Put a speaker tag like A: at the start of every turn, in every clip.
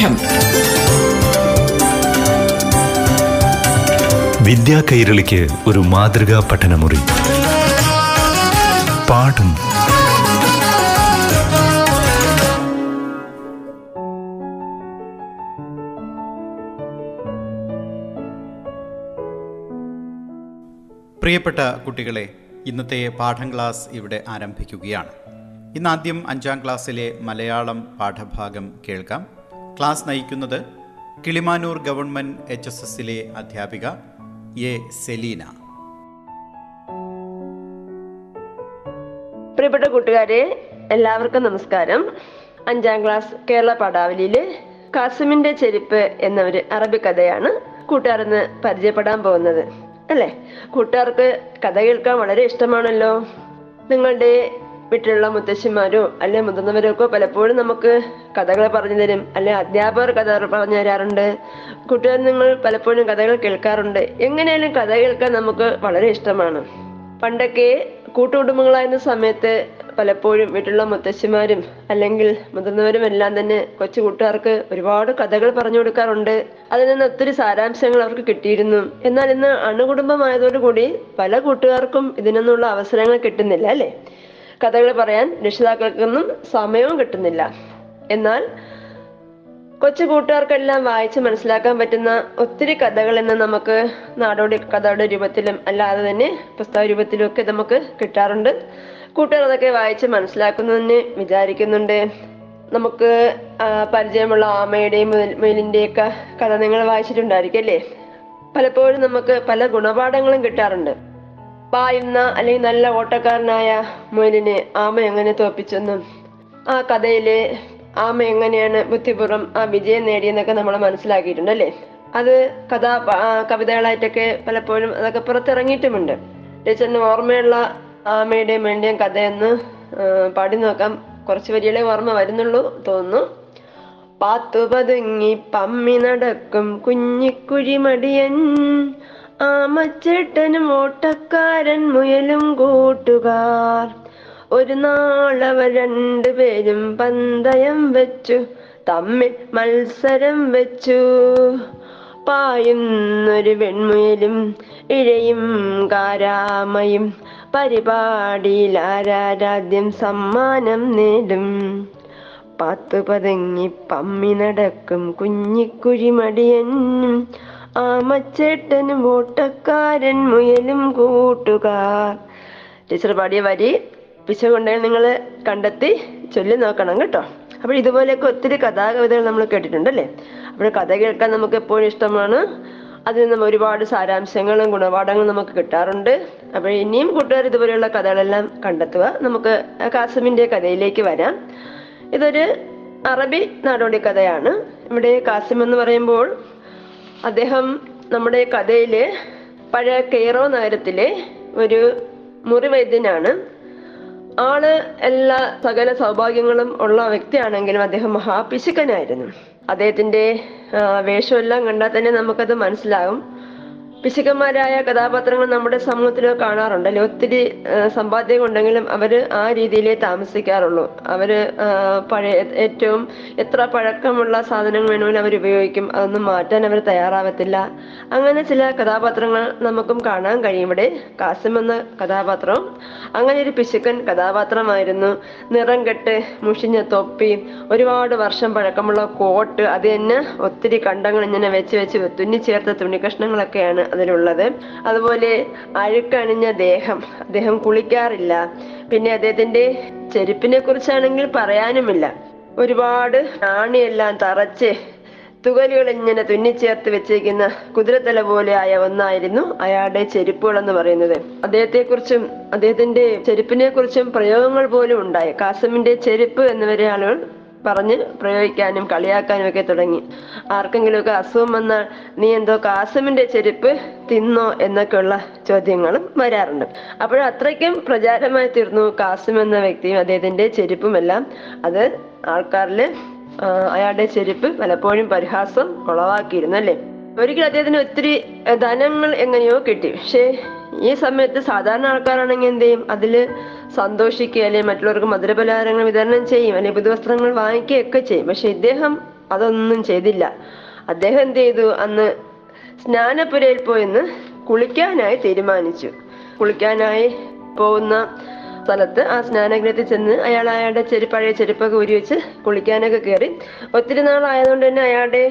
A: പാഠം
B: വിദ്യാ കൈരളിക്ക് ഒരു മാതൃകാ പഠനമുറി. പാഠം.
C: പ്രിയപ്പെട്ട കുട്ടികളെ ഇന്നത്തെ പാഠം ക്ലാസ് ഇവിടെ ആരംഭിക്കുകയാണ്. ഇന്നാദ്യം അഞ്ചാം ക്ലാസ്സിലെ മലയാളം പാഠഭാഗം കേൾക്കാം. ക്ലാസ് നയിക്കുന്നത് കിളിമാനൂർ ഗവൺമെന്റ് എച്ച് എസ് എസിലെ അധ്യാപിക എ സെലീന.
D: പ്രിയപ്പെട്ട കൂട്ടുകാരെ എല്ലാവർക്കും നമസ്കാരം. അഞ്ചാം ക്ലാസ് കേരള പാഠാവലിയിൽ കാസിമിന്റെ ചെരുപ്പ് എന്ന ഒരു അറബി കഥയാണ് കൂട്ടുകാരെന്ന് പരിചയപ്പെടാൻ പോകുന്നത്. അല്ലേ? കൂട്ടുകാർക്ക് കഥ കേൾക്കാൻ വളരെ ഇഷ്ടമാണല്ലോ. നിങ്ങളുടെ വീട്ടിലുള്ള മുത്തശ്ശിമാരോ അല്ലെ മുതിർന്നവരോ ഒക്കെ പലപ്പോഴും നമുക്ക് കഥകൾ പറഞ്ഞു തരും അല്ലെ അധ്യാപകർ കഥ പറഞ്ഞു തരാറുണ്ട്. കൂട്ടുകാർ നിങ്ങൾ പലപ്പോഴും കഥകൾ കേൾക്കാറുണ്ട്. എങ്ങനെയാലും കഥ കേൾക്കാൻ നമുക്ക് വളരെ ഇഷ്ടമാണ്. പണ്ടൊക്കെ കൂട്ടുകുടുംബങ്ങളായിരുന്ന സമയത്ത് പലപ്പോഴും വീട്ടിലുള്ള മുത്തശ്ശിമാരും അല്ലെങ്കിൽ മുതിർന്നവരും എല്ലാം തന്നെ കൊച്ചു കൂട്ടുകാർക്ക് ഒരുപാട് കഥകൾ പറഞ്ഞു കൊടുക്കാറുണ്ട്. അതിൽ നിന്ന് ഒത്തിരി സാരാംശങ്ങൾ അവർക്ക് കിട്ടിയിരുന്നു. എന്നാൽ ഇന്ന് അണുകുടുംബമായതോടുകൂടി പല കൂട്ടുകാർക്കും ഇതിനൊന്നുള്ള അവസരങ്ങൾ കിട്ടുന്നില്ല അല്ലേ? കഥകൾ പറയാൻ രക്ഷിതാക്കൾക്കൊന്നും സമയവും കിട്ടുന്നില്ല. എന്നാൽ കൊച്ചു കൂട്ടുകാർക്കെല്ലാം വായിച്ച് മനസ്സിലാക്കാൻ പറ്റുന്ന ഒത്തിരി കഥകൾ ഇന്ന് നമുക്ക് നാടോടി കഥയുടെ രൂപത്തിലും അല്ലാതെ തന്നെ പുസ്തക രൂപത്തിലും ഒക്കെ നമുക്ക് കിട്ടാറുണ്ട്. കൂട്ടുകാർ അതൊക്കെ വായിച്ച് മനസ്സിലാക്കുന്നതിന് വിചാരിക്കുന്നുണ്ട്. നമുക്ക് പരിചയമുള്ള ആമയുടെയും മുയൽ- മുയലിന്റെയും ഒക്കെ കഥ നിങ്ങൾ വായിച്ചിട്ടുണ്ടായിരിക്കും അല്ലേ? പലപ്പോഴും നമുക്ക് പല ഗുണപാഠങ്ങളും കിട്ടാറുണ്ട്. പായുന്ന അല്ലെങ്കിൽ നല്ല ഓട്ടക്കാരനായ മുയലിനെ ആമ എങ്ങനെ തോപ്പിച്ചെന്നും ആ കഥയിലെ ആമ എങ്ങനെയാണ് ബുദ്ധിപൂർവം ആ വിജയം നേടിയെന്നൊക്കെ നമ്മൾ മനസ്സിലാക്കിയിട്ടുണ്ട് അല്ലേ? അത് കഥാ കവിതകളായിട്ടൊക്കെ പലപ്പോഴും അതൊക്കെ പുറത്തിറങ്ങിയിട്ടുമുണ്ട്. ടീച്ചറിന് ഓർമ്മയുള്ള ആമയുടെയും വേണ്ടിയും കഥയെന്ന് പാടി നോക്കാം. കുറച്ച് വരികളെ ഓർമ്മ വരുന്നുള്ളൂ തോന്നുന്നു. പാത്തു പതുങ്ങി പമ്മി നടക്കും കുഞ്ഞിക്കുഴിമടിയൻ. ആമച്ചേട്ടനും ഓട്ടക്കാരൻ മുയലും കൂട്ടുകാർ. ഒരു നാളവ രണ്ടുപേരും പന്തയം വെച്ചു തമ്മിൽ മത്സരം വെച്ചു. പായുന്നൊരു വെൺമുയലും ഇഴയും കാരാമയും പരിപാടിയിൽ ആരാരാദ്യം സമ്മാനം നേടും. പാത്തു പതുങ്ങി പമ്മി നടക്കും കുഞ്ഞിക്കുഴിമടിയനും ആമച്ചേട്ടനും ഓട്ടക്കാരൻ മുയലും കൂട്ടുകാർ ടീച്ചർ പാടിയ വരി പിശകുണ്ടെങ്കിൽ നിങ്ങൾ കണ്ടെത്തി ചൊല്ലി നോക്കണം കേട്ടോ. അപ്പോൾ ഇതുപോലെയൊക്കെ ഒത്തിരി കഥാകവിതകൾ നമ്മൾ കേട്ടിട്ടുണ്ട് അല്ലേ അപ്പോൾ കഥ കേൾക്കാൻ നമുക്ക് എപ്പോഴും ഇഷ്ടമാണ്. അതിൽ നിന്നും ഒരുപാട് സാരാംശങ്ങളും ഗുണപാഠങ്ങളും നമുക്ക് കിട്ടാറുണ്ട്. അപ്പോൾ ഇനിയും കൂട്ടുകാർ ഇതുപോലെയുള്ള കഥകളെല്ലാം കണ്ടെത്തുക. നമുക്ക് കാസിമിന്റെ കഥയിലേക്ക് വരാം. ഇതൊരു അറബി നാടോടി കഥയാണ് ഇവിടെ കാസിം എന്ന് പറയുമ്പോൾ അദ്ദേഹം നമ്മുടെ കഥയിലെ പഴയ കെയ്റോ നഗരത്തിലെ ഒരു മുറിവൈദ്യനാണ്. ആൾ എല്ലാ സകല സൗഭാഗ്യങ്ങളും ഉള്ള വ്യക്തിയാണെങ്കിലും അദ്ദേഹം മഹാപിശുക്കനായിരുന്നു അദ്ദേഹത്തിന്റെ വേഷം വേഷമെല്ലാം കണ്ടാൽ തന്നെ നമുക്കത് മനസ്സിലാകും. പിശുക്കന്മാരായ കഥാപാത്രങ്ങൾ നമ്മുടെ സമൂഹത്തിൽ കാണാറുണ്ട്. അല്ലെ ഒത്തിരി സമ്പാദ്യം ഉണ്ടെങ്കിലും അവർ ആ രീതിയിലേ താമസിക്കാറുള്ളൂ. അവർ പഴയ ഏറ്റവും എത്ര പഴക്കമുള്ള സാധനങ്ങൾ വേണമെങ്കിലും അവർ ഉപയോഗിക്കും. അതൊന്നും മാറ്റാൻ അവർ തയ്യാറാവത്തില്ല. അങ്ങനെ ചില കഥാപാത്രങ്ങൾ നമുക്കും കാണാൻ കഴിയും. ഇവിടെ കാസിം എന്ന കഥാപാത്രം അങ്ങനെ ഒരു പിശുക്കൻ കഥാപാത്രമായിരുന്നു. നിറം കെട്ട് മുഷിഞ്ഞ തൊപ്പി ഒരുപാട് വർഷം പഴക്കമുള്ള കോട്ട് അത് തന്നെ ഒത്തിരി കണ്ടങ്ങൾ ഇങ്ങനെ വെച്ച് വെച്ച് തുന്നിച്ചേർത്ത തുണി കഷ്ണങ്ങളൊക്കെയാണ് അതിലുള്ളത് അതുപോലെ അഴുക്കണിഞ്ഞ ദേഹം. അദ്ദേഹം കുളിക്കാറില്ല. പിന്നെ അദ്ദേഹത്തിന്റെ ചെരുപ്പിനെ കുറിച്ചാണെങ്കിൽ പറയാനുമില്ല. ഒരുപാട് നാണിയെല്ലാം തറച്ച് തുകലുകൾ ഇങ്ങനെ തുന്നിച്ചേർത്ത് വെച്ചിരിക്കുന്ന കുതിരത്തല പോലെ ആയ ഒന്നായിരുന്നു അയാളുടെ ചെരുപ്പുകൾ എന്ന് പറയുന്നത്. അദ്ദേഹത്തെക്കുറിച്ചും അദ്ദേഹത്തിന്റെ ചെരുപ്പിനെ കുറിച്ചും പ്രയോഗങ്ങൾ പോലും ഉണ്ടായി. കാസമിന്റെ ചെരുപ്പ് എന്നിവരെ ആളുകൾ പറഞ്ഞ് പ്രയോഗിക്കാനും കളിയാക്കാനും ഒക്കെ തുടങ്ങി. ആർക്കെങ്കിലുമൊക്കെ അസുഖം വന്നാൽ നീ എന്തോ കാസമിന്റെ ചെരുപ്പ് തിന്നോ എന്നൊക്കെയുള്ള ചോദ്യങ്ങളും വരാറുണ്ട്. അപ്പോൾ അത്രയ്ക്കും പ്രചാരമായി തീർന്നു കാസിം എന്ന വ്യക്തിയും അദ്ദേഹത്തിന്റെ ചെരുപ്പുമെല്ലാം അത് ആൾക്കാരിൽ അയാളുടെ ചെരുപ്പ് പലപ്പോഴും പരിഹാസം ഉളവാക്കിയിരുന്നു അല്ലേ? ഒരിക്കലും അദ്ദേഹത്തിന് ഒത്തിരി ധനങ്ങൾ എങ്ങനെയോ കിട്ടി. പക്ഷേ ഈ സമയത്ത് സാധാരണ ആൾക്കാരാണെങ്കിൽ എന്ത് ചെയ്യും? അതിൽ സന്തോഷിക്കുക അല്ലെങ്കിൽ മറ്റുള്ളവർക്ക് മധുരപലഹാരങ്ങൾ വിതരണം ചെയ്യും അല്ലെങ്കിൽ പുതുവസ്ത്രങ്ങൾ വാങ്ങിക്കുകയൊക്കെ ചെയ്യും. പക്ഷെ ഇദ്ദേഹം അതൊന്നും ചെയ്തില്ല. അദ്ദേഹം എന്ത് ചെയ്തു? അന്ന് സ്നാനപുരയിൽ പോയിന്ന് കുളിക്കാനായി തീരുമാനിച്ചു. കുളിക്കാനായി പോകുന്ന സ്ഥലത്ത് ആ സ്നാനഗ്രഹത്തിൽ ചെന്ന് അയാൾ അയാളുടെ ചെരു പഴയ ചെരുപ്പൊക്കെ ഊരി വെച്ച് കുളിക്കാനൊക്കെ കയറി ഒത്തിരി നാളായതുകൊണ്ട് തന്നെ അയാളുടെ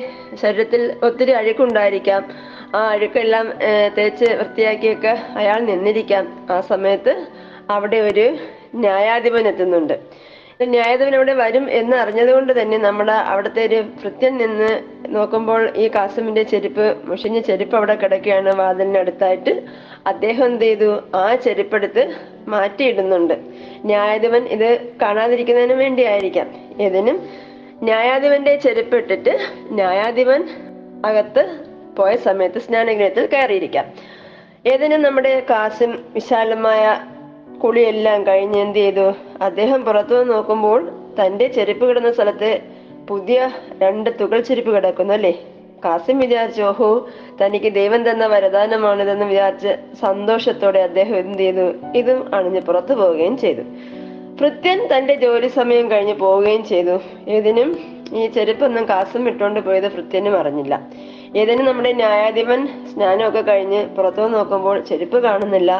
D: ശരീരത്തിൽ ഒത്തിരി അഴുക്കുണ്ടായിരിക്കാം. ആ അഴുക്കെല്ലാം തേച്ച് വൃത്തിയാക്കിയൊക്കെ അയാൾ നിന്നിരിക്കാം. ആ സമയത്ത് അവിടെ ഒരു ന്യായാധിപൻ എത്തുന്നുണ്ട്. ന്യായാധിപൻ അവിടെ വരും എന്ന് അറിഞ്ഞതുകൊണ്ട് തന്നെ നമ്മുടെ അവിടുത്തെ ഒരു ഭൃത്യൻ നിന്ന് നോക്കുമ്പോൾ ഈ കാസിമിന്റെ ചെരുപ്പ് മുഷിഞ്ഞ ചെരുപ്പ് അവിടെ കിടക്കുകയാണ് വാതിലിനടുത്തായിട്ട്. അദ്ദേഹം എന്ത് ചെയ്തു? ആ ചെരുപ്പെടുത്ത് മാറ്റിയിടുന്നുണ്ട്. ന്യായാധിപൻ ഇത് കാണാതിരിക്കുന്നതിന് വേണ്ടിയായിരിക്കാം. ഏതിനും ന്യായാധിപന്റെ ചെരുപ്പിട്ടിട്ട് ന്യായാധിപൻ അകത്ത് പോയ സമയത്ത് സ്നാനഗ്രഹത്തിൽ കയറിയിരിക്കാം. ഏതിനും നമ്മുടെ കാസിം വിശാലമായ കുളിയെല്ലാം കഴിഞ്ഞ് എന്ത് ചെയ്തു? അദ്ദേഹം പുറത്തു നോക്കുമ്പോൾ തന്റെ ചെരുപ്പ് കിടന്ന സ്ഥലത്ത് പുതിയ രണ്ട് തുകൽ ചെരുപ്പ് കിടക്കുന്നു അല്ലേ? കാസിം വിചാരിച്ചു ഓഹോ തനിക്ക് ദൈവം തന്ന വരദാനമാണിതെന്ന് വിചാരിച്ച് സന്തോഷത്തോടെ അദ്ദേഹം എന്ത് ചെയ്തു? ഇതും അണിഞ്ഞ് പുറത്തു പോവുകയും ചെയ്തു. ഭൃത്യൻ തന്റെ ജോലി സമയം കഴിഞ്ഞ് പോവുകയും ചെയ്തു. ഏതിനും ഈ ചെരുപ്പൊന്നും കാസും ഇട്ടുകൊണ്ട് പോയത് ഭൃത്യനും അറിഞ്ഞില്ല. ഏതിനും നമ്മുടെ ന്യായാധിപൻ സ്നാനമൊക്കെ കഴിഞ്ഞ് പുറത്തു നോക്കുമ്പോൾ ചെരുപ്പ് കാണുന്നില്ല.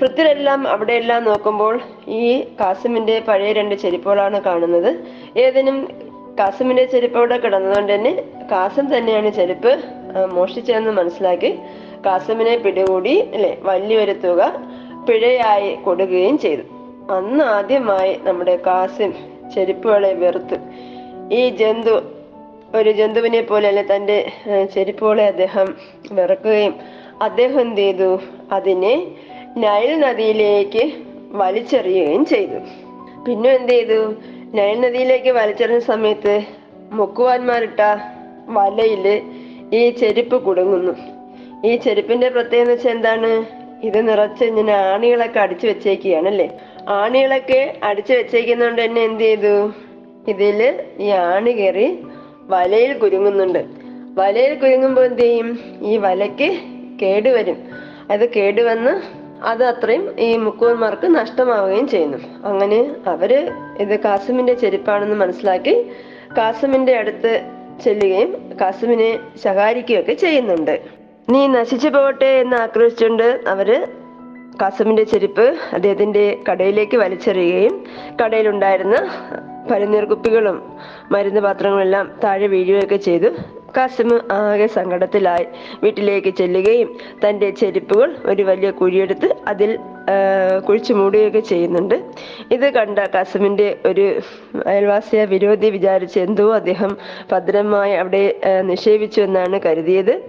D: ഭൃത്യരെല്ലാം അവിടെയെല്ലാം നോക്കുമ്പോൾ ഈ കാസിമിന്റെ പഴയ രണ്ട് ചെരുപ്പുകളാണ് കാണുന്നത്. ഏതിനും കാസിമിന്റെ ചെരുപ്പ് അവിടെ കിടന്നതുകൊണ്ട് തന്നെ കാസിം തന്നെയാണ് ചെരുപ്പ്. മോഷ്ടിച്ചതെന്ന് മനസ്സിലാക്കി കാസമിനെ പിടികൂടി അല്ലെ വലിയൊരു തുക പിഴയായി കൊടുക്കുകയും ചെയ്തു. അന്ന് ആദ്യമായി നമ്മുടെ കാസിം ചെരുപ്പുകളെ വെറുത്തു. ഈ ജന്തു ഒരു ജന്തുവിനെ പോലെ അല്ലെ തന്റെ ചെരുപ്പുകളെ അദ്ദേഹം വെറുക്കുകയും അദ്ദേഹം എന്ത് ചെയ്തു? അതിനെ നൈൽ നദിയിലേക്ക് വലിച്ചെറിയുകയും ചെയ്തു. പിന്നെ എന്ത് ചെയ്തു? നൈൽ നദിയിലേക്ക് വലിച്ചെറിഞ്ഞ സമയത്ത് മുക്കുവാന്മാരിട്ട വലയിൽ ഈ ചെരുപ്പ് കുടുങ്ങുന്നു. ഈ ചെരുപ്പിന്റെ പ്രത്യേകത വെച്ചാൽ എന്താണ്? ഇത് നിറച്ച് ഇങ്ങനെ ആണികളൊക്കെ അടിച്ചു വെച്ചേക്കുകയാണ് അല്ലേ ആണികളൊക്കെ അടിച്ചു വെച്ചേക്കുന്നോണ്ട് തന്നെ എന്ത് ചെയ്തു? ഇതിൽ ഈ ആണി കയറി വലയിൽ കുരുങ്ങുന്നുണ്ട്. വലയിൽ കുരുങ്ങുമ്പോൾ എന്ത് ചെയ്യും? ഈ വലയ്ക്ക് കേടുവരും അത് കേടുവന്ന് അത് അത്രയും ഈ മുക്കുവന്മാർക്ക് നഷ്ടമാവുകയും ചെയ്യുന്നു. അങ്ങനെ അവർ ഇത് കാസിമിന്റെ ചെരുപ്പാണെന്ന് മനസ്സിലാക്കി കാസിമിന്റെ അടുത്ത് ചെല്ലുകയും കാസിമിനെ ശകാരിക്കുകയൊക്കെ ചെയ്യുന്നുണ്ട്. നീ നശിച്ചു പോകട്ടെ എന്ന് ആക്രോശിച്ചുകൊണ്ട് അവർ കാസിമിന്റെ ചെരുപ്പ് അദ്ദേഹത്തിന്റെ കടയിലേക്ക് വലിച്ചെറിയുകയും കടയിലുണ്ടായിരുന്ന പനിനീർ കുപ്പികളും മരുന്ന് പാത്രങ്ങളും എല്ലാം താഴെ വീഴുകയൊക്കെ ചെയ്തു. കാസിം ആകെ സങ്കടത്തിലായി. വീട്ടിലേക്ക് ചെല്ലുകയും തന്റെ ചെരുപ്പുകൾ ഒരു വലിയ കുഴിയെടുത്ത് അതിൽ കുഴിച്ചു മൂടുകയൊക്കെ ചെയ്യുന്നുണ്ട്. ഇത് കണ്ട കാസിമിന്റെ ഒരു അയൽവാസിയ വിരോധി വിചാരിച്ച് എന്തോ അദ്ദേഹം ഭദ്രമായി അവിടെ നിക്ഷേപിച്ചു എന്നാണ് കരുതിയത്.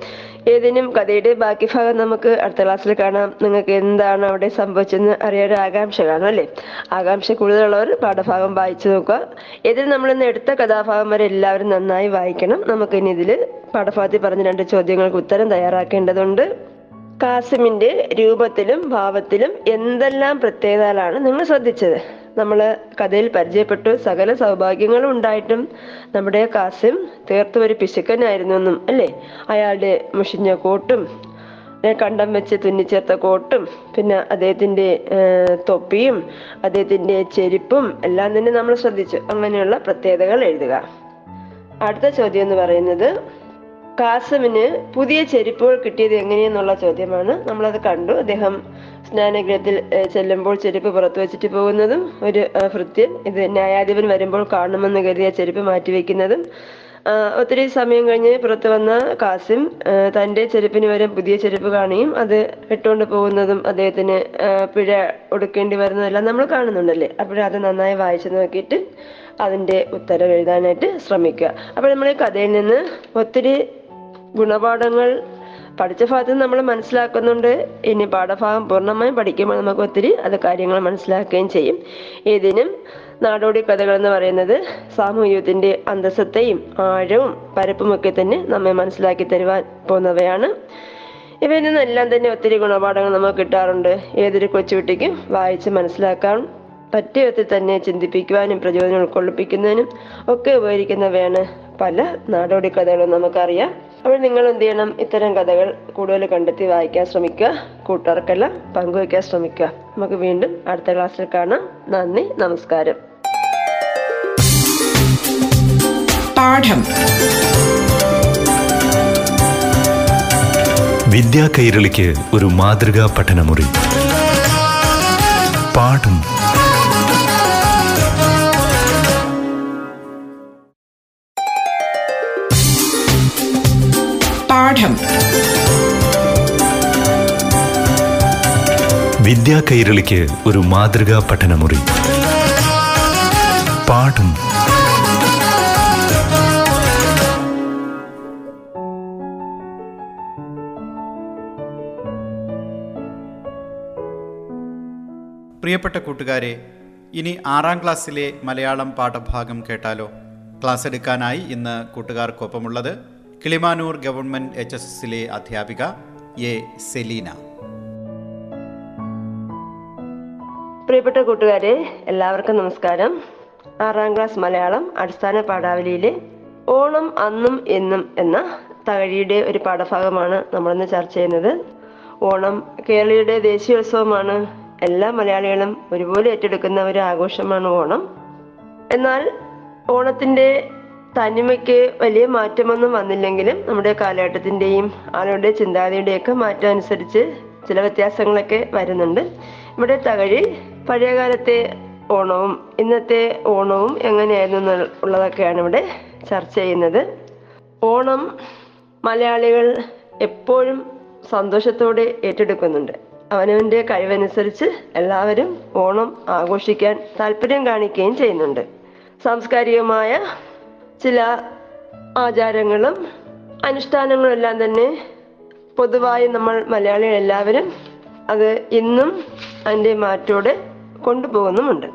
D: ഏതിനും കഥയുടെ ബാക്കി ഭാഗം നമുക്ക് അടുത്ത ക്ലാസ്സിൽ കാണാം. നിങ്ങൾക്ക് എന്താണ് അവിടെ സംഭവിച്ചെന്ന് അറിയാൻ ആകാംക്ഷ കാണും അല്ലേ? ആകാംക്ഷ കൂടുതലുള്ളവർ പാഠഭാഗം വായിച്ചു നോക്കുക. ഇതിൽ നമ്മൾ ഇന്ന് എടുത്ത കഥാഭാഗം വരെ എല്ലാവരും നന്നായി വായിക്കണം. നമുക്ക് ഇനി ഇതിൽ പാഠഭാഗത്തിൽ പറഞ്ഞ രണ്ട് ചോദ്യങ്ങൾക്ക് ഉത്തരം തയ്യാറാക്കേണ്ടതുണ്ട്. കാസിമിന്റെ രൂപത്തിലും ഭാവത്തിലും എന്തെല്ലാം പ്രത്യേകതകളാണ് നിങ്ങൾ ശ്രദ്ധിച്ചത്? നമ്മൾ കഥയിൽ പരിചയപ്പെട്ടു. സകല സൗഭാഗ്യങ്ങളും ഉണ്ടായിട്ടും നമ്മുടെ കാസിം തീർത്തും ഒരു പിശുക്കനായിരുന്നു എന്നും അല്ലേ? അയാളുടെ മുഷിഞ്ഞ കോട്ടും കണ്ടം വെച്ച് തുന്നിച്ചേർത്ത കോട്ടും പിന്നെ അദ്ദേഹത്തിന്റെ തൊപ്പിയും അദ്ദേഹത്തിന്റെ ചെരുപ്പും എല്ലാം തന്നെ നമ്മൾ ശ്രദ്ധിച്ചു. അങ്ങനെയുള്ള പ്രത്യേകതകൾ എഴുതുക. അടുത്ത ചോദ്യം എന്ന് പറയുന്നത് കാസമിന് പുതിയ ചെരുപ്പുകൾ കിട്ടിയത് എങ്ങനെയെന്നുള്ള ചോദ്യമാണ്. നമ്മളത് കണ്ടു. അദ്ദേഹം സ്നാനഗ്രഹത്തിൽ ചെല്ലുമ്പോൾ ചെരുപ്പ് പുറത്തു വെച്ചിട്ട് പോകുന്നതും ഒരു ഭൃത്യൻ ഇത് ന്യായാധിപൻ വരുമ്പോൾ കാണുമെന്ന് കരുതിയ ചെരുപ്പ് മാറ്റിവെക്കുന്നതും ഒത്തിരി സമയം കഴിഞ്ഞ് പുറത്തു വന്ന കാസിം തന്റെ ചെരുപ്പിന് വരെ പുതിയ ചെരുപ്പ് കാണുകയും അത് ഇട്ടുകൊണ്ട് പോകുന്നതും അദ്ദേഹത്തിന് പിഴ ഒടുക്കേണ്ടി വരുന്നതെല്ലാം നമ്മൾ കാണുന്നുണ്ടല്ലേ? അപ്പോഴത് നന്നായി വായിച്ചു നോക്കിയിട്ട് അതിന്റെ ഉത്തരം എഴുതാനായിട്ട് ശ്രമിക്കുക. അപ്പോൾ നമ്മൾ കഥയിൽ നിന്ന് ഒത്തിരി ഗുണപാഠങ്ങൾ പഠിച്ച ഭാഗത്ത് നമ്മൾ മനസ്സിലാക്കുന്നുണ്ട്. ഇനി പാഠഭാഗം പൂർണമായും പഠിക്കുമ്പോൾ നമുക്ക് ഒത്തിരി അത് കാര്യങ്ങൾ മനസ്സിലാക്കുകയും ചെയ്യും. ഇതിനും നാടോടി കഥകൾ എന്ന് പറയുന്നത് സാമൂഹ്യത്തിന്റെ അന്തസ്സത്തെയും ആഴവും പരപ്പുമൊക്കെ തന്നെ നമ്മെ മനസ്സിലാക്കി തരുവാൻ പോകുന്നവയാണ്. ഇവയിൽ നിന്നെല്ലാം തന്നെ ഒത്തിരി ഗുണപാഠങ്ങൾ നമുക്ക് കിട്ടാറുണ്ട്. ഏതൊരു കൊച്ചുകുട്ടിക്കും വായിച്ച് മനസ്സിലാക്കാൻ പറ്റിയ വിധത്തിൽ തന്നെ ചിന്തിപ്പിക്കുവാനും പ്രചോദനം ഉൾക്കൊള്ളിപ്പിക്കുന്നതിനും ഒക്കെ ഉപകരിക്കുന്നവയാണ് പല നാടോടി കഥകളും നമുക്കറിയാം. അപ്പോൾ നിങ്ങൾ എന്ത് ചെയ്യണം ഇത്തരം കഥകൾ കൂടുതൽ കണ്ടെത്തി വായിക്കാൻ ശ്രമിക്കുക. കൂട്ടുകാർക്കെല്ലാം പങ്കുവയ്ക്കാൻ ശ്രമിക്കുക. നമുക്ക് വീണ്ടും അടുത്ത ക്ലാസ്സിൽ കാണാം. നന്ദി നമസ്കാരം.
A: പാഠം.
B: വിദ്യാ കൈരളിക്ക് ഒരു മാതൃകാ പഠനമുറി. പാഠം
A: പാഠം.
B: വിദ്യാ കൈരളിക്ക് ഒരു മാതൃകാ പഠനമുറി. പാഠം.
C: പ്രിയപ്പെട്ട കൂട്ടുകാരെ ഇനി ആറാം ക്ലാസ്സിലെ മലയാളം പാഠഭാഗം കേട്ടാലോ? ക്ലാസ് എടുക്കാനായി ഇന്ന് കൂട്ടുകാർക്കൊപ്പമുള്ളത് കിളിമാനൂർ ഗവൺമെന്റ് എച്ച് എസ് എസിലെ അധ്യാപിക എ സെലീന.
D: പ്രിയപ്പെട്ട കൂട്ടുകാരെ എല്ലാവർക്കും നമസ്കാരം. ആറാം ക്ലാസ് മലയാളം അടിസ്ഥാന പാഠാവലിയിലെ ഓണം അന്നും എന്നും എന്ന തകഴിയുടെ ഒരു പാഠഭാഗമാണ് നമ്മളിന്ന് ചർച്ച ചെയ്യുന്നത്. ഓണം കേരളീയരുടെ ദേശീയോത്സവമാണ്. എല്ലാ മലയാളികളും ഒരുപോലെ ഏറ്റെടുക്കുന്ന ഒരു ആഘോഷമാണ് ഓണം. എന്നാൽ ഓണത്തിന്റെ തനിമയ്ക്ക് വലിയ മാറ്റമൊന്നും വന്നില്ലെങ്കിലും നമ്മുടെ കാലഘട്ടത്തിന്റെയും ആളുകളുടെ ചിന്താഗതിയുടെയൊക്കെ മാറ്റം അനുസരിച്ച് ചില വ്യത്യാസങ്ങളൊക്കെ വരുന്നുണ്ട്. ഇവിടെ തകഴി പഴയകാലത്തെ ഓണവും ഇന്നത്തെ ഓണവും എങ്ങനെയായിരുന്നു എന്നുള്ളതൊക്കെയാണ് ഇവിടെ ചർച്ച ചെയ്യുന്നത്. ഓണം മലയാളികൾ എപ്പോഴും സന്തോഷത്തോടെ ഏറ്റെടുക്കുന്നുണ്ട്. അവനവന്റെ കഴിവനുസരിച്ച് എല്ലാവരും ഓണം ആഘോഷിക്കാൻ താല്പര്യം കാണിക്കുകയും ചെയ്യുന്നുണ്ട്. സാംസ്കാരികമായ ചില ആചാരങ്ങളും അനുഷ്ഠാനങ്ങളും എല്ലാം തന്നെ പൊതുവായി നമ്മൾ മലയാളികൾ എല്ലാവരും അത് ഇന്നും അതിന്റെ മാറ്റോടെ കൊണ്ടുപോകുന്നുമുണ്ട്.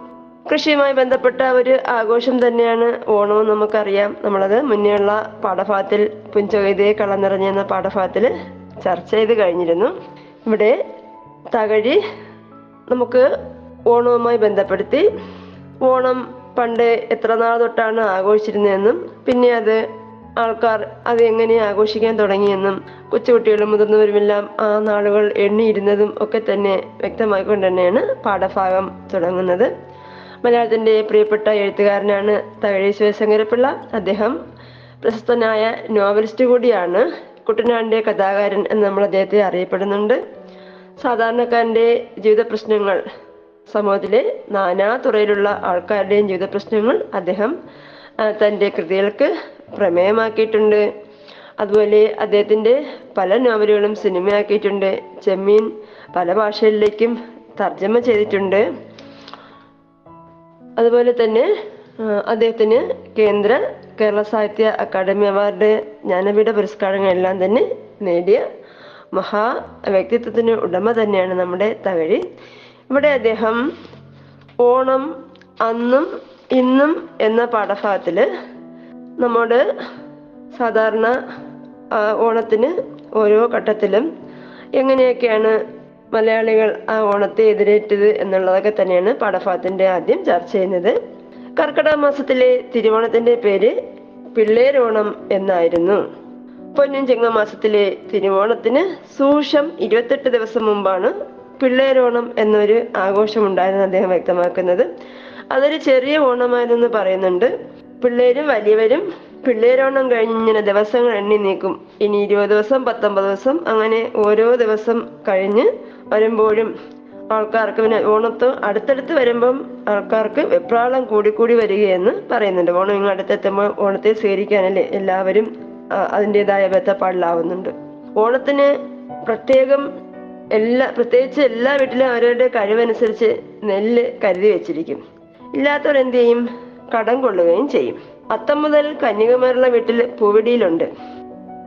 D: കൃഷിയുമായി ബന്ധപ്പെട്ട ഒരു ആഘോഷം തന്നെയാണ് ഓണവും നമുക്കറിയാം. നമ്മളത് മുന്നേയുള്ള പാഠഭാഗത്തിൽ പുഞ്ചകൈതയെ കള നിറഞ്ഞ എന്ന പാഠഭാഗത്തിൽ ചർച്ച ചെയ്ത് കഴിഞ്ഞിരുന്നു. ഇവിടെ തകഴി നമുക്ക് ഓണവുമായി ബന്ധപ്പെടുത്തി ഓണം പണ്ട് എത്ര നാൾ തൊട്ടാണ് ആഘോഷിച്ചിരുന്നതെന്നും പിന്നെ അത് ആൾക്കാർ അത് എങ്ങനെ ആഘോഷിക്കാൻ തുടങ്ങിയെന്നും കൊച്ചുകുട്ടികളും മുതിർന്നവരുമെല്ലാം ആ നാളുകൾ എണ്ണിയിരുന്നതും ഒക്കെ തന്നെ വ്യക്തമായിക്കൊണ്ട് തന്നെയാണ് പാഠഭാഗം തുടങ്ങുന്നത്. മലയാളത്തിന്റെ പ്രിയപ്പെട്ട എഴുത്തുകാരനാണ് തകഴി ശിവശങ്കരപ്പിള്ള അദ്ദേഹം പ്രശസ്തനായ നോവലിസ്റ്റ് കൂടിയാണ്. കുട്ടനാടിന്റെ കഥാകാരൻ എന്ന് നമ്മൾ അദ്ദേഹത്തെ അറിയപ്പെടുന്നുണ്ട്. സാധാരണക്കാരന്റെ ജീവിത പ്രശ്നങ്ങൾ സമൂഹത്തിലെ നാനാ തുറയിലുള്ള ആൾക്കാരുടെയും ജീവിത പ്രശ്നങ്ങൾ അദ്ദേഹം തന്റെ കൃതികൾക്ക് പ്രമേയമാക്കിയിട്ടുണ്ട്. അതുപോലെ അദ്ദേഹത്തിന്റെ പല നോവലുകളും സിനിമയാക്കിയിട്ടുണ്ട്. ചെമ്മീൻ പല ഭാഷകളിലേക്കും തർജമ ചെയ്തിട്ടുണ്ട്. അതുപോലെ തന്നെ അദ്ദേഹത്തിന് കേന്ദ്ര കേരള സാഹിത്യ അക്കാദമി അവാർഡ് ജ്ഞാനപീഠ പുരസ്കാരങ്ങളെല്ലാം തന്നെ നേടിയ മഹാ വ്യക്തിത്വത്തിന് ഉടമ തന്നെയാണ് നമ്മുടെ തകഴി. ഇവിടെ അദ്ദേഹം ഓണം അന്നും ഇന്നും എന്ന പാഠഭാഗത്തിൽ നമ്മോട് സാധാരണ ഓണത്തിന് ഓരോ ഘട്ടത്തിലും എങ്ങനെയൊക്കെയാണ് മലയാളികൾ ആ ഓണത്തെ എതിരേറ്റത് എന്നുള്ളതൊക്കെ തന്നെയാണ് പാഠഭാഗത്തിന്റെ ആദ്യം ചർച്ച ചെയ്യുന്നത്. കർക്കിടക മാസത്തിലെ തിരുവോണത്തിന്റെ പേര് പിള്ളേരോണം എന്നായിരുന്നു. പൊന്നും ചിങ്ങമാസത്തിലെ തിരുവോണത്തിന് സൂക്ഷം ഇരുപത്തെട്ട് ദിവസം മുമ്പാണ് പിള്ളേരോണം എന്നൊരു ആഘോഷം ഉണ്ടായിരുന്നു അദ്ദേഹം വ്യക്തമാക്കുന്നത്. അതൊരു ചെറിയ ഓണമായിരുന്നു പറയുന്നുണ്ട്. പിള്ളേരും വലിയവരും പിള്ളേരോണം കഴിഞ്ഞ് ഇങ്ങനെ ദിവസങ്ങൾ എണ്ണി നീക്കും. ഇനി ഇരുപത് ദിവസം പത്തൊമ്പത് ദിവസം അങ്ങനെ ഓരോ ദിവസം കഴിഞ്ഞ് വരുമ്പോഴും ആൾക്കാർക്ക് പിന്നെ ഓണത്ത് അടുത്തടുത്ത് വരുമ്പം ആൾക്കാർക്ക് വെപ്രാളം കൂടിക്കൂടി വരികയെന്ന് പറയുന്നുണ്ട്. ഓണം ഇങ്ങ് അടുത്തെത്തുമ്പോൾ ഓണത്തെ സ്വീകരിക്കാനല്ലേ എല്ലാവരും അതിന്റെതായ ബന്ധപ്പാടിലാവുന്നുണ്ട് ഓണത്തിന് പ്രത്യേകം എല്ലാ പ്രത്യേകിച്ച് എല്ലാ വീട്ടിലും അവരവരുടെ കഴിവനുസരിച്ച് നെല്ല് കരുതി വെച്ചിരിക്കും. ഇല്ലാത്തവർ എന്ത് ചെയ്യും? കടം കൊള്ളുകയും ചെയ്യും. അത്തം മുതൽ കന്യകുമാരുള്ള വീട്ടിൽ പൂവിടിയിലുണ്ട്.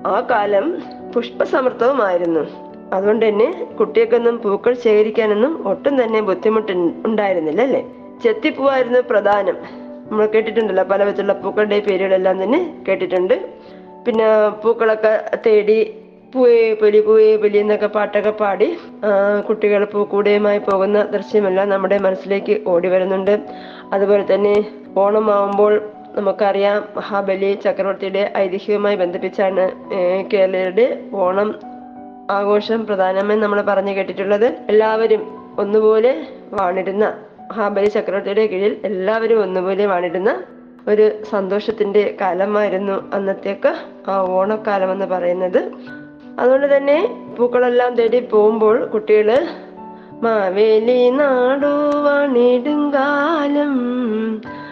D: ആ കാലം പുഷ്പസമൃദ്ധവുമായിരുന്നു. അതുകൊണ്ട് തന്നെ കുട്ടികൾക്കൊന്നും പൂക്കൾ ശേഖരിക്കാനൊന്നും ഒട്ടും തന്നെ ബുദ്ധിമുട്ട് ഉണ്ടായിരുന്നില്ല അല്ലേ? ചെത്തിപ്പൂവായിരുന്നു പ്രധാനം. നമ്മൾ കേട്ടിട്ടുണ്ടല്ലോ പല വിധത്തിലുള്ള പൂക്കളുടെ പേരുകളെല്ലാം തന്നെ കേട്ടിട്ടുണ്ട്. പിന്നെ പൂക്കളൊക്കെ തേടി പൂവേ പൊലി പൂവേ പൊലി എന്നൊക്കെ പാട്ടൊക്കെ പാടി കുട്ടികൾ പൂക്കൂടയുമായി പോകുന്ന ദൃശ്യമെല്ലാം നമ്മുടെ മനസ്സിലേക്ക് ഓടി വരുന്നുണ്ട്. അതുപോലെ തന്നെ ഓണമാവുമ്പോൾ നമുക്കറിയാം മഹാബലി ചക്രവർത്തിയുടെ ഐതിഹ്യവുമായി ബന്ധിപ്പിച്ചാണ് കേരളീയരുടെ ഓണം ആഘോഷം പ്രധാനമായും നമ്മൾ പറഞ്ഞു കേട്ടിട്ടുള്ളത്. എല്ലാവരും ഒന്നുപോലെ വാണിരുന്ന മഹാബലി ചക്രവർത്തിയുടെ കീഴിൽ എല്ലാവരും ഒന്നുപോലെ വാണിരുന്ന ഒരു സന്തോഷത്തിന്റെ കാലമായിരുന്നു അന്നത്തേക്ക് ആ ഓണക്കാലം എന്ന് പറയുന്നത്. അതുകൊണ്ട് തന്നെ പൂക്കളെല്ലാം തേടി പോകുമ്പോൾ കുട്ടികൾ മാവേലി നാടുവാണിടുങ്കാലം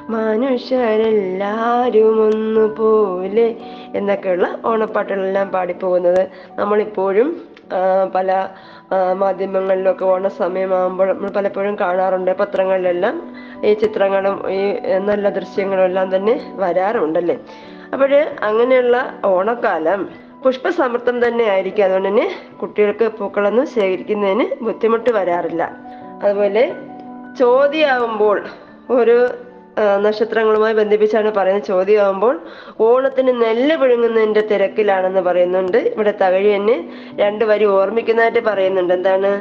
D: മനുഷ്യരെല്ലാരും ഒന്നുപോലെ എന്നൊക്കെയുള്ള ഓണപ്പാട്ടുകളെല്ലാം പാടിപ്പോകുന്നത്. നമ്മളിപ്പോഴും പല മാധ്യമങ്ങളിലൊക്കെ ഓണ സമയമാകുമ്പോൾ നമ്മൾ പലപ്പോഴും കാണാറുണ്ട്. പത്രങ്ങളിലെല്ലാം ഈ ചിത്രങ്ങളും ഈ നല്ല ദൃശ്യങ്ങളും എല്ലാം തന്നെ വരാറുണ്ടല്ലേ? അപ്പോഴ് അങ്ങനെയുള്ള ഓണക്കാലം പുഷ്പസമൃദ്ധം തന്നെ ആയിരിക്കും. അതുകൊണ്ട് തന്നെ കുട്ടികൾക്ക് പൂക്കളൊന്നും ശേഖരിക്കുന്നതിന് ബുദ്ധിമുട്ട് വരാറില്ല. അതുപോലെ ചോദ്യമാവുമ്പോൾ ഒരു നക്ഷത്രങ്ങളുമായി ബന്ധിപ്പിച്ചാണ് പറയുന്ന ചോദ്യമാകുമ്പോൾ ഓണത്തിന് നെല്ല് പിഴുങ്ങുന്നതിന്റെ തിരക്കിലാണെന്ന് പറയുന്നുണ്ട്. ഇവിടെ തകഴി തന്നെ രണ്ടു വരി ഓർമ്മിക്കുന്നതായിട്ട് പറയുന്നുണ്ട്. എന്താണ്?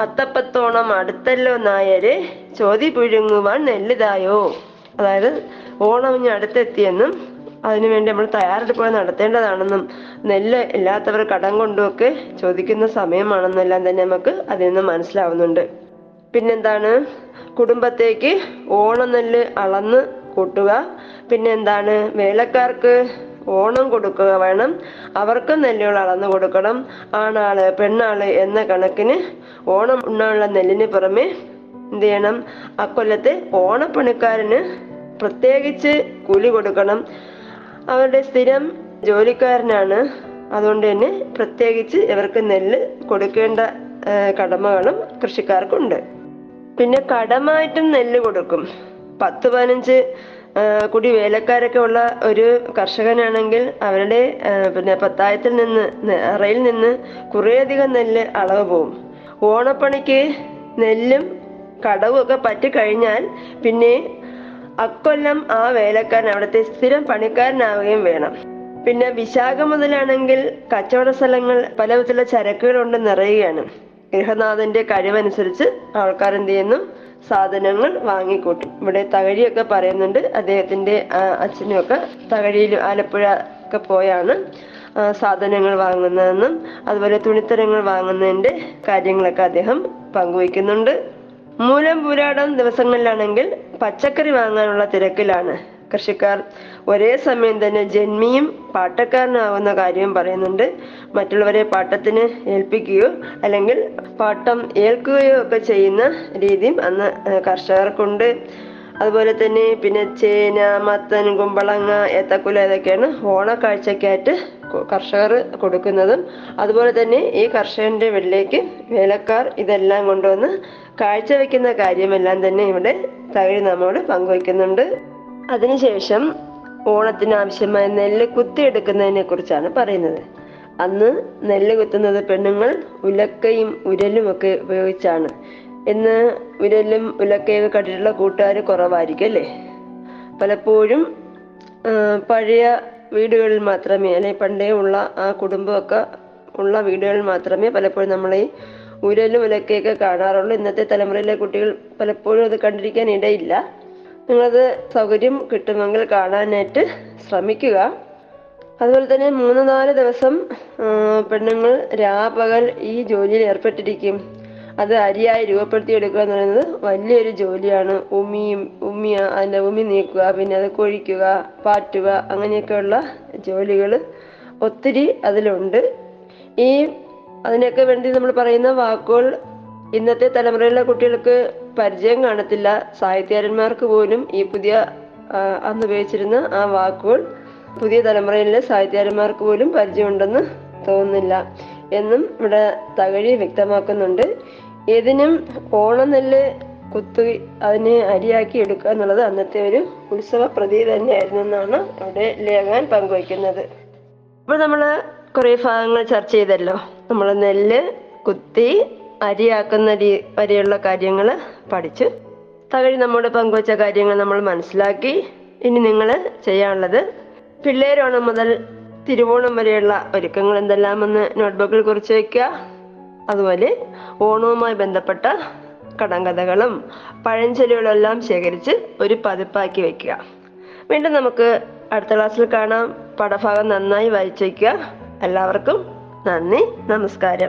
D: അത്തപ്പത്തോണം അടുത്തല്ലോ നായരെ ചോതി പിഴുങ്ങുവാൻ നെല്ലിതായോ? അതായത് ഓണം ഇനി അടുത്തെത്തിയെന്നും അതിനുവേണ്ടി നമ്മൾ തയ്യാറെടുപ്പുകൾ നടത്തേണ്ടതാണെന്നും നെല്ല് ഇല്ലാത്തവർ കടം കൊണ്ടുമൊക്കെ ചോദിക്കുന്ന സമയമാണെന്നെല്ലാം തന്നെ നമുക്ക് അതിൽ നിന്ന് മനസ്സിലാവുന്നുണ്ട്. പിന്നെന്താണ്? കുടുംബത്തേക്ക് ഓണനെല്ല് അളന്ന് കൂട്ടുക. പിന്നെ എന്താണ്? വേലക്കാർക്ക് ഓണം കൊടുക്കുക വേണം. അവർക്ക് നെല്ലുകൾ അളന്ന് കൊടുക്കണം. ആണാൾ പെണ്ണാൾ എന്ന കണക്കിന് ഓണം ഉണ്ണാനുള്ള നെല്ലിന് പുറമെ എന്ത് ചെയ്യണം? അക്കൊല്ലത്തെ ഓണപ്പണിക്കാരന് പ്രത്യേകിച്ച് കൂലി കൊടുക്കണം. അവരുടെ സ്ഥിരം ജോലിക്കാരനാണ്. അതുകൊണ്ട് തന്നെ പ്രത്യേകിച്ച് ഇവർക്ക് നെല്ല് കൊടുക്കേണ്ട കടമകളും കൃഷിക്കാർക്കുണ്ട്. പിന്നെ കടമായിട്ടും നെല്ല് കൊടുക്കും. പത്ത് പതിനഞ്ച് കുടി വേലക്കാരൊക്കെ ഉള്ള ഒരു കർഷകനാണെങ്കിൽ അവരുടെ പിന്നെ പത്തായത്തിൽ നിന്ന് അറയിൽ നിന്ന് കുറേയധികം നെല്ല് അളവ് പോവും. ഓണപ്പണിക്ക് നെല്ലും കടവും ഒക്കെ പറ്റിക്കഴിഞ്ഞാൽ പിന്നെ അക്കൊല്ലം ആ വേലക്കാരൻ അവിടുത്തെ സ്ഥിരം പണിക്കാരനാവുകയും വേണം. പിന്നെ വിശാഖ മുതലാണെങ്കിൽ കച്ചവട സ്ഥലങ്ങൾ പല വിധത്തിലുള്ള ചരക്കുകൾ കൊണ്ട് നിറയുകയാണ്. ഗൃഹനാഥന്റെ കഴിവനുസരിച്ച് ആൾക്കാർ എന്ത് ചെയ്യുന്നു സാധനങ്ങൾ വാങ്ങിക്കൂട്ടും. ഇവിടെ തകഴിയൊക്കെ പറയുന്നുണ്ട്. അദ്ദേഹത്തിന്റെ അച്ഛനും ഒക്കെ തകഴിയിൽ ആലപ്പുഴ ഒക്കെ പോയാണ് സാധനങ്ങൾ വാങ്ങുന്നതെന്നും അതുപോലെ തുണിത്തരങ്ങൾ വാങ്ങുന്നതിന്റെ കാര്യങ്ങളൊക്കെ അദ്ദേഹം പങ്കുവയ്ക്കുന്നുണ്ട്. മൂലം പൂരാടം ദിവസങ്ങളിലാണെങ്കിൽ പച്ചക്കറി വാങ്ങാനുള്ള തിരക്കിലാണ് കൃഷിക്കാർ. ഒരേ സമയം തന്നെ ജന്മിയും പാട്ടക്കാരനാവുന്ന കാര്യം പറയുന്നുണ്ട്. മറ്റുള്ളവരെ പാട്ടത്തിന് ഏൽപ്പിക്കുകയോ അല്ലെങ്കിൽ പാട്ടം ഏൽക്കുകയോ ഒക്കെ ചെയ്യുന്ന രീതിയും അന്ന് കർഷകർക്കുണ്ട്. അതുപോലെ തന്നെ പിന്നെ ചേന മത്തൻ കുമ്പളങ്ങ ഏത്തക്കുല ഇതൊക്കെയാണ് ഓണക്കാഴ്ചക്കായിട്ട് കർഷകർ കൊടുക്കുന്നതും. അതുപോലെ തന്നെ ഈ കർഷകന്റെ വീട്ടിലേക്ക് വേലക്കാർ ഇതെല്ലാം കൊണ്ടുവന്ന് കാഴ്ചവെക്കുന്ന കാര്യമെല്ലാം തന്നെ ഇവിടെ തകഴി നമ്മോട് പങ്കുവയ്ക്കുന്നുണ്ട്. അതിനുശേഷം ഓണത്തിന് ആവശ്യമായ നെല്ല് കുത്തിയെടുക്കുന്നതിനെ കുറിച്ചാണ് പറയുന്നത്. അന്ന് നെല്ല് കുത്തുന്നത് പെണ്ണുങ്ങൾ ഉലക്കയും ഉരലും ഒക്കെ ഉപയോഗിച്ചാണ്. ഇന്ന് ഉരലും ഉലക്കയൊക്കെ കണ്ടിട്ടുള്ള കൂട്ടുകാർ കുറവായിരിക്കും അല്ലേ? പലപ്പോഴും പഴയ വീടുകളിൽ മാത്രമേ അല്ലെ പണ്ടേ ഉള്ള ആ കുടുംബമൊക്കെ ഉള്ള വീടുകളിൽ മാത്രമേ പലപ്പോഴും നമ്മൾ ഈ ഉരലും ഉലക്കയൊക്കെ കാണാറുള്ളൂ. ഇന്നത്തെ തലമുറയിലെ കുട്ടികൾ പലപ്പോഴും അത് കണ്ടിരിക്കാൻ ഇടയില്ല. നിങ്ങളത് സൗകര്യം കിട്ടുമെങ്കിൽ കാണാനായിട്ട് ശ്രമിക്കുക. അതുപോലെ തന്നെ മൂന്ന് നാല് ദിവസം പെണ്ണുങ്ങൾ രാപകൽ ഈ ജോലിയിൽ ഏർപ്പെട്ടിരിക്കും. അത് അരിയായി രൂപപ്പെടുത്തിയെടുക്കുക എന്ന് പറയുന്നത് വലിയൊരു ജോലിയാണ്. ഉമിയും ഉമ്മിയ അതിന്റെ ഉമി നീക്കുക പിന്നെ അത് കൊഴിക്കുക പാറ്റുക അങ്ങനെയൊക്കെയുള്ള ജോലികൾ ഒത്തിരി അതിലുണ്ട്. ഈ അതിനൊക്കെ വേണ്ടി നമ്മൾ പറയുന്ന വാക്കുകൾ ഇന്നത്തെ തലമുറയിലെ കുട്ടികൾക്ക് പരിചയം കാണത്തില്ല. സാഹിത്യകാരന്മാർക്ക് പോലും ഈ പുതിയ അന്ന് ഉപയോഗിച്ചിരുന്ന ആ വാക്കുകൾ പുതിയ തലമുറയിലെ സാഹിത്യകാരന്മാർക്ക് പോലും പരിചയമുണ്ടെന്ന് തോന്നുന്നില്ല എന്നും ഇവിടെ തകഴി വ്യക്തമാക്കുന്നുണ്ട്. ഏതിനും ഓണനെല്ല് കുത്തി അതിനെ അരിയാക്കി എടുക്കുക എന്നുള്ളത് അന്നത്തെ ഒരു ഉത്സവ പ്രതി തന്നെയായിരുന്നു എന്നാണ് ഇവിടെ ലേഖകൻ പങ്കുവയ്ക്കുന്നത്. അപ്പോൾ നമ്മൾ കുറേ ഭാഗങ്ങൾ ചർച്ച ചെയ്തല്ലോ. നമ്മൾ നെല്ല് കുത്തി അരിയാക്കുന്ന രീ വരെയുള്ള കാര്യങ്ങൾ പഠിച്ചു തകഴി നമ്മോട് പങ്കുവച്ച കാര്യങ്ങൾ നമ്മൾ മനസ്സിലാക്കി ഇനി നിങ്ങൾ ചെയ്യാനുള്ളത് പിള്ളേരോണം മുതൽ തിരുവോണം വരെയുള്ള ഒരുക്കങ്ങൾ എന്തെല്ലാമെന്ന് നോട്ട്ബുക്കിൽ കുറിച്ച് വയ്ക്കുക. അതുപോലെ ഓണവുമായി ബന്ധപ്പെട്ട കടങ്കഥകളും പഴഞ്ചൊല്ലുകളെല്ലാം ശേഖരിച്ച് ഒരു പതിപ്പാക്കി വെക്കുക വീണ്ടും നമുക്ക് അടുത്ത ക്ലാസ്സിൽ കാണാം. പടഭാഗം നന്നായി വായിച്ചു വയ്ക്കുക. എല്ലാവർക്കും നന്ദി. നമസ്കാരം.